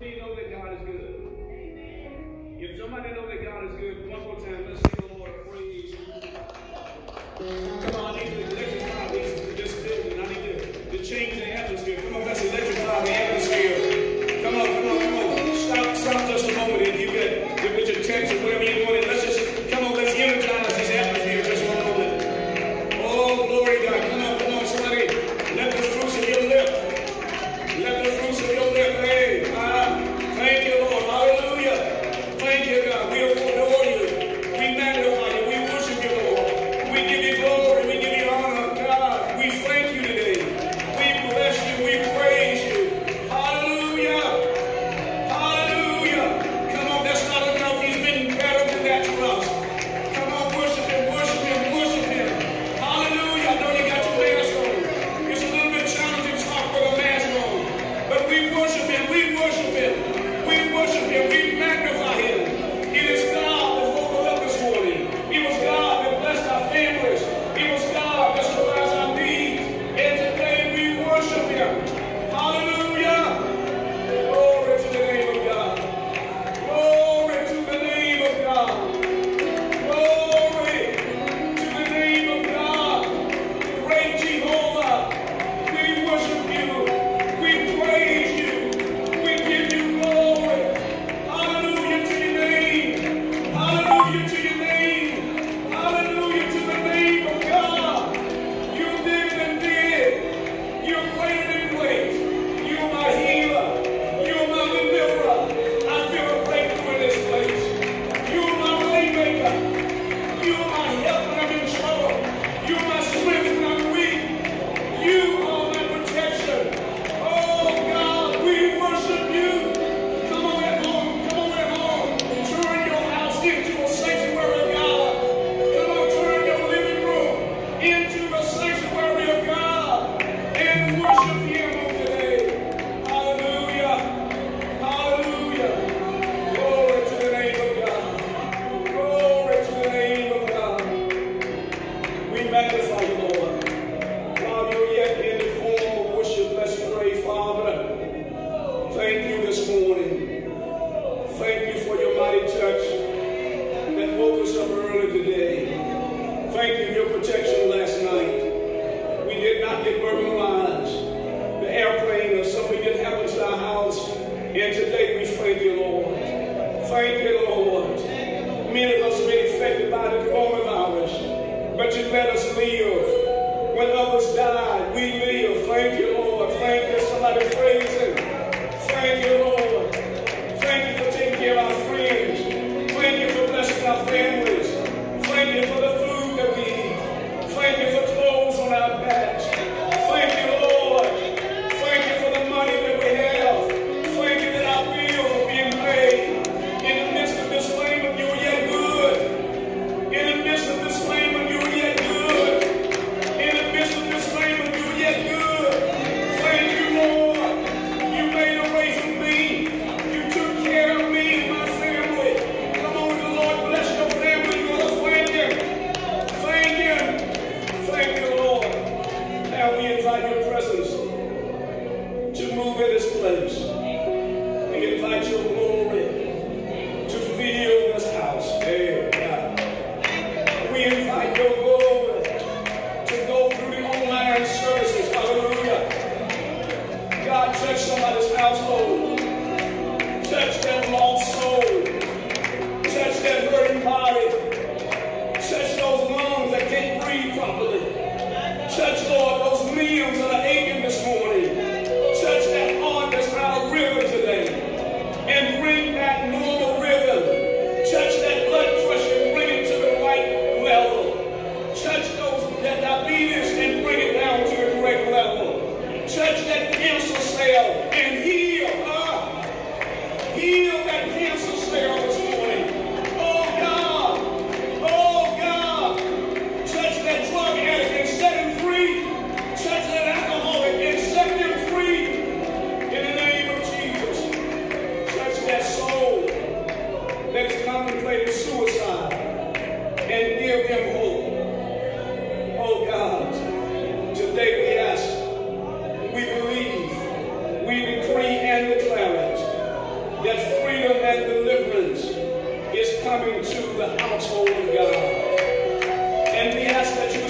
Do you know that God is good? Amen. If somebody know that God is good, one more time, let's sing the Lord praise. Come on, I need to electrify this building. I need to, to change And today we thank you, Lord. Thank you, Lord. Many of us been affected by the coronavirus, but you let us live. When others died, we live. Thank you, Lord. Thank you. Somebody. this place. We invite your glory to fill this house. Amen. We invite your glory to go through the online services. Hallelujah. God, touch somebody's household. cancer cell and heal her. Heal that cancer cell that freedom and deliverance is coming to the household of God. And we ask that you